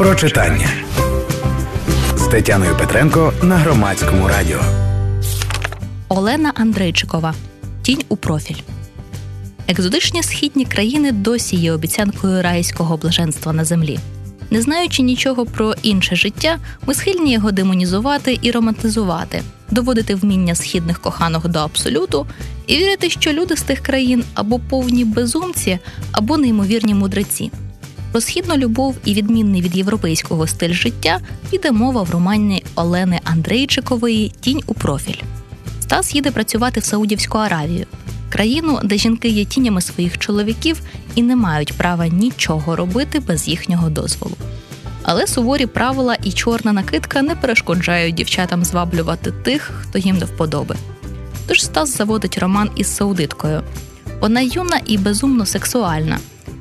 про читання з Тетяною Петренко на громадському радіо. Олена Андрейчикова. Тінь у профіль. Екзотичні східні країни досі є обіцянкою райського блаженства на землі. Не знаючи нічого про інше життя, ми схильні його демонізувати і романтизувати, доводити вміння східних коханок до абсолюту і вірити, що люди з тих країн або повні безумці, або неймовірні мудреці. Про східну любов і відмінний від європейського стиль життя піде мова в романі Олени Андрейчикової Тінь у профіль. Стас їде працювати в Саудівську Аравію, країну, де жінки є тінями своїх чоловіків і не мають права нічого робити без їхнього дозволу. Але суворі правила і чорна накидка не перешкоджають дівчатам зваблювати тих, хто їм не вподоби. Тож Стас заводить роман із саудиткою. Вона юна і безумно сексуальна.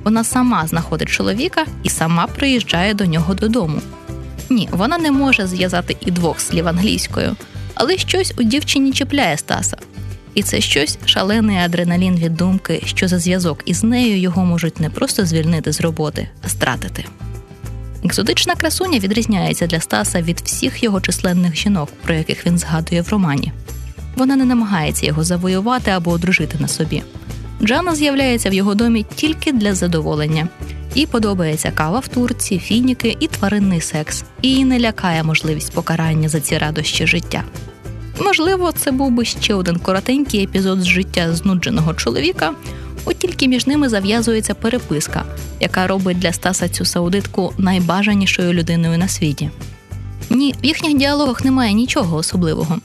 Вона сама знаходить чоловіка і сама приїжджає до нього додому. Ні, вона не може зв'язати і двох слів англійською, але щось у дівчині чіпляє Стаса. І це щось шалений адреналін від думки, що за зв'язок із нею його можуть не просто звільнити з роботи, а стратити. Екзотична красуня відрізняється для Стаса від всіх його численних жінок, про яких він згадує в романі. Вона не намагається його завоювати або одружити на собі. Джана з'являється в його домі тільки для задоволення. Їй подобається кава в турці, фініки і тваринний секс, і її не лякає можливість покарання за ці радощі життя. Можливо, це був би ще один коротенький епізод з життя знудженого чоловіка, от тільки між ними зав'язується переписка, яка робить для Стаса цю саудитку найбажанішою людиною на світі. Ні, в їхніх діалогах немає нічого особливого.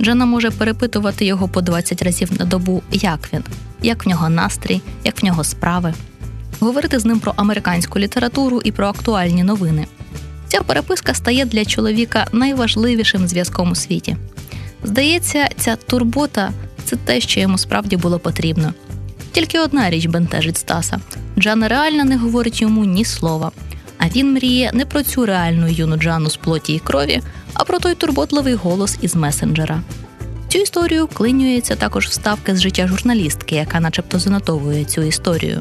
Джана може перепитувати його по 20 разів на добу, як він, як в нього настрій, як в нього справи, говорити з ним про американську літературу і про актуальні новини. Ця переписка стає для чоловіка найважливішим зв'язком у світі. Здається, ця турбота це те, що йому справді було потрібно. Тільки одна річ бентежить Стаса: Джана реально не говорить йому ні слова. А він мріє не про цю реальну юну Джану з плоті і крові, а про той турботливий голос із месенджера. Цю історію вклинюється також вставки з життя журналістки, яка, начебто, занотовує цю історію.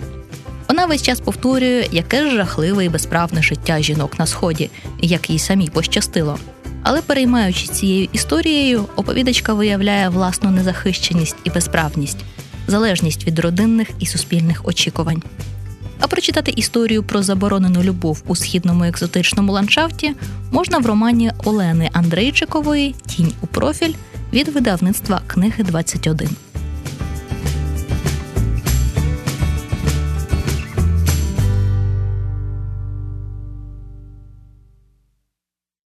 Вона весь час повторює, яке ж жахливе і безправне життя жінок на сході, як їй самій пощастило. Але переймаючись цією історією, оповідачка виявляє власну незахищеність і безправність, залежність від родинних і суспільних очікувань. А прочитати історію про заборонену любов у східному екзотичному ландшафті можна в романі Олени Андрейчикової Тінь у профіль від видавництва книги 21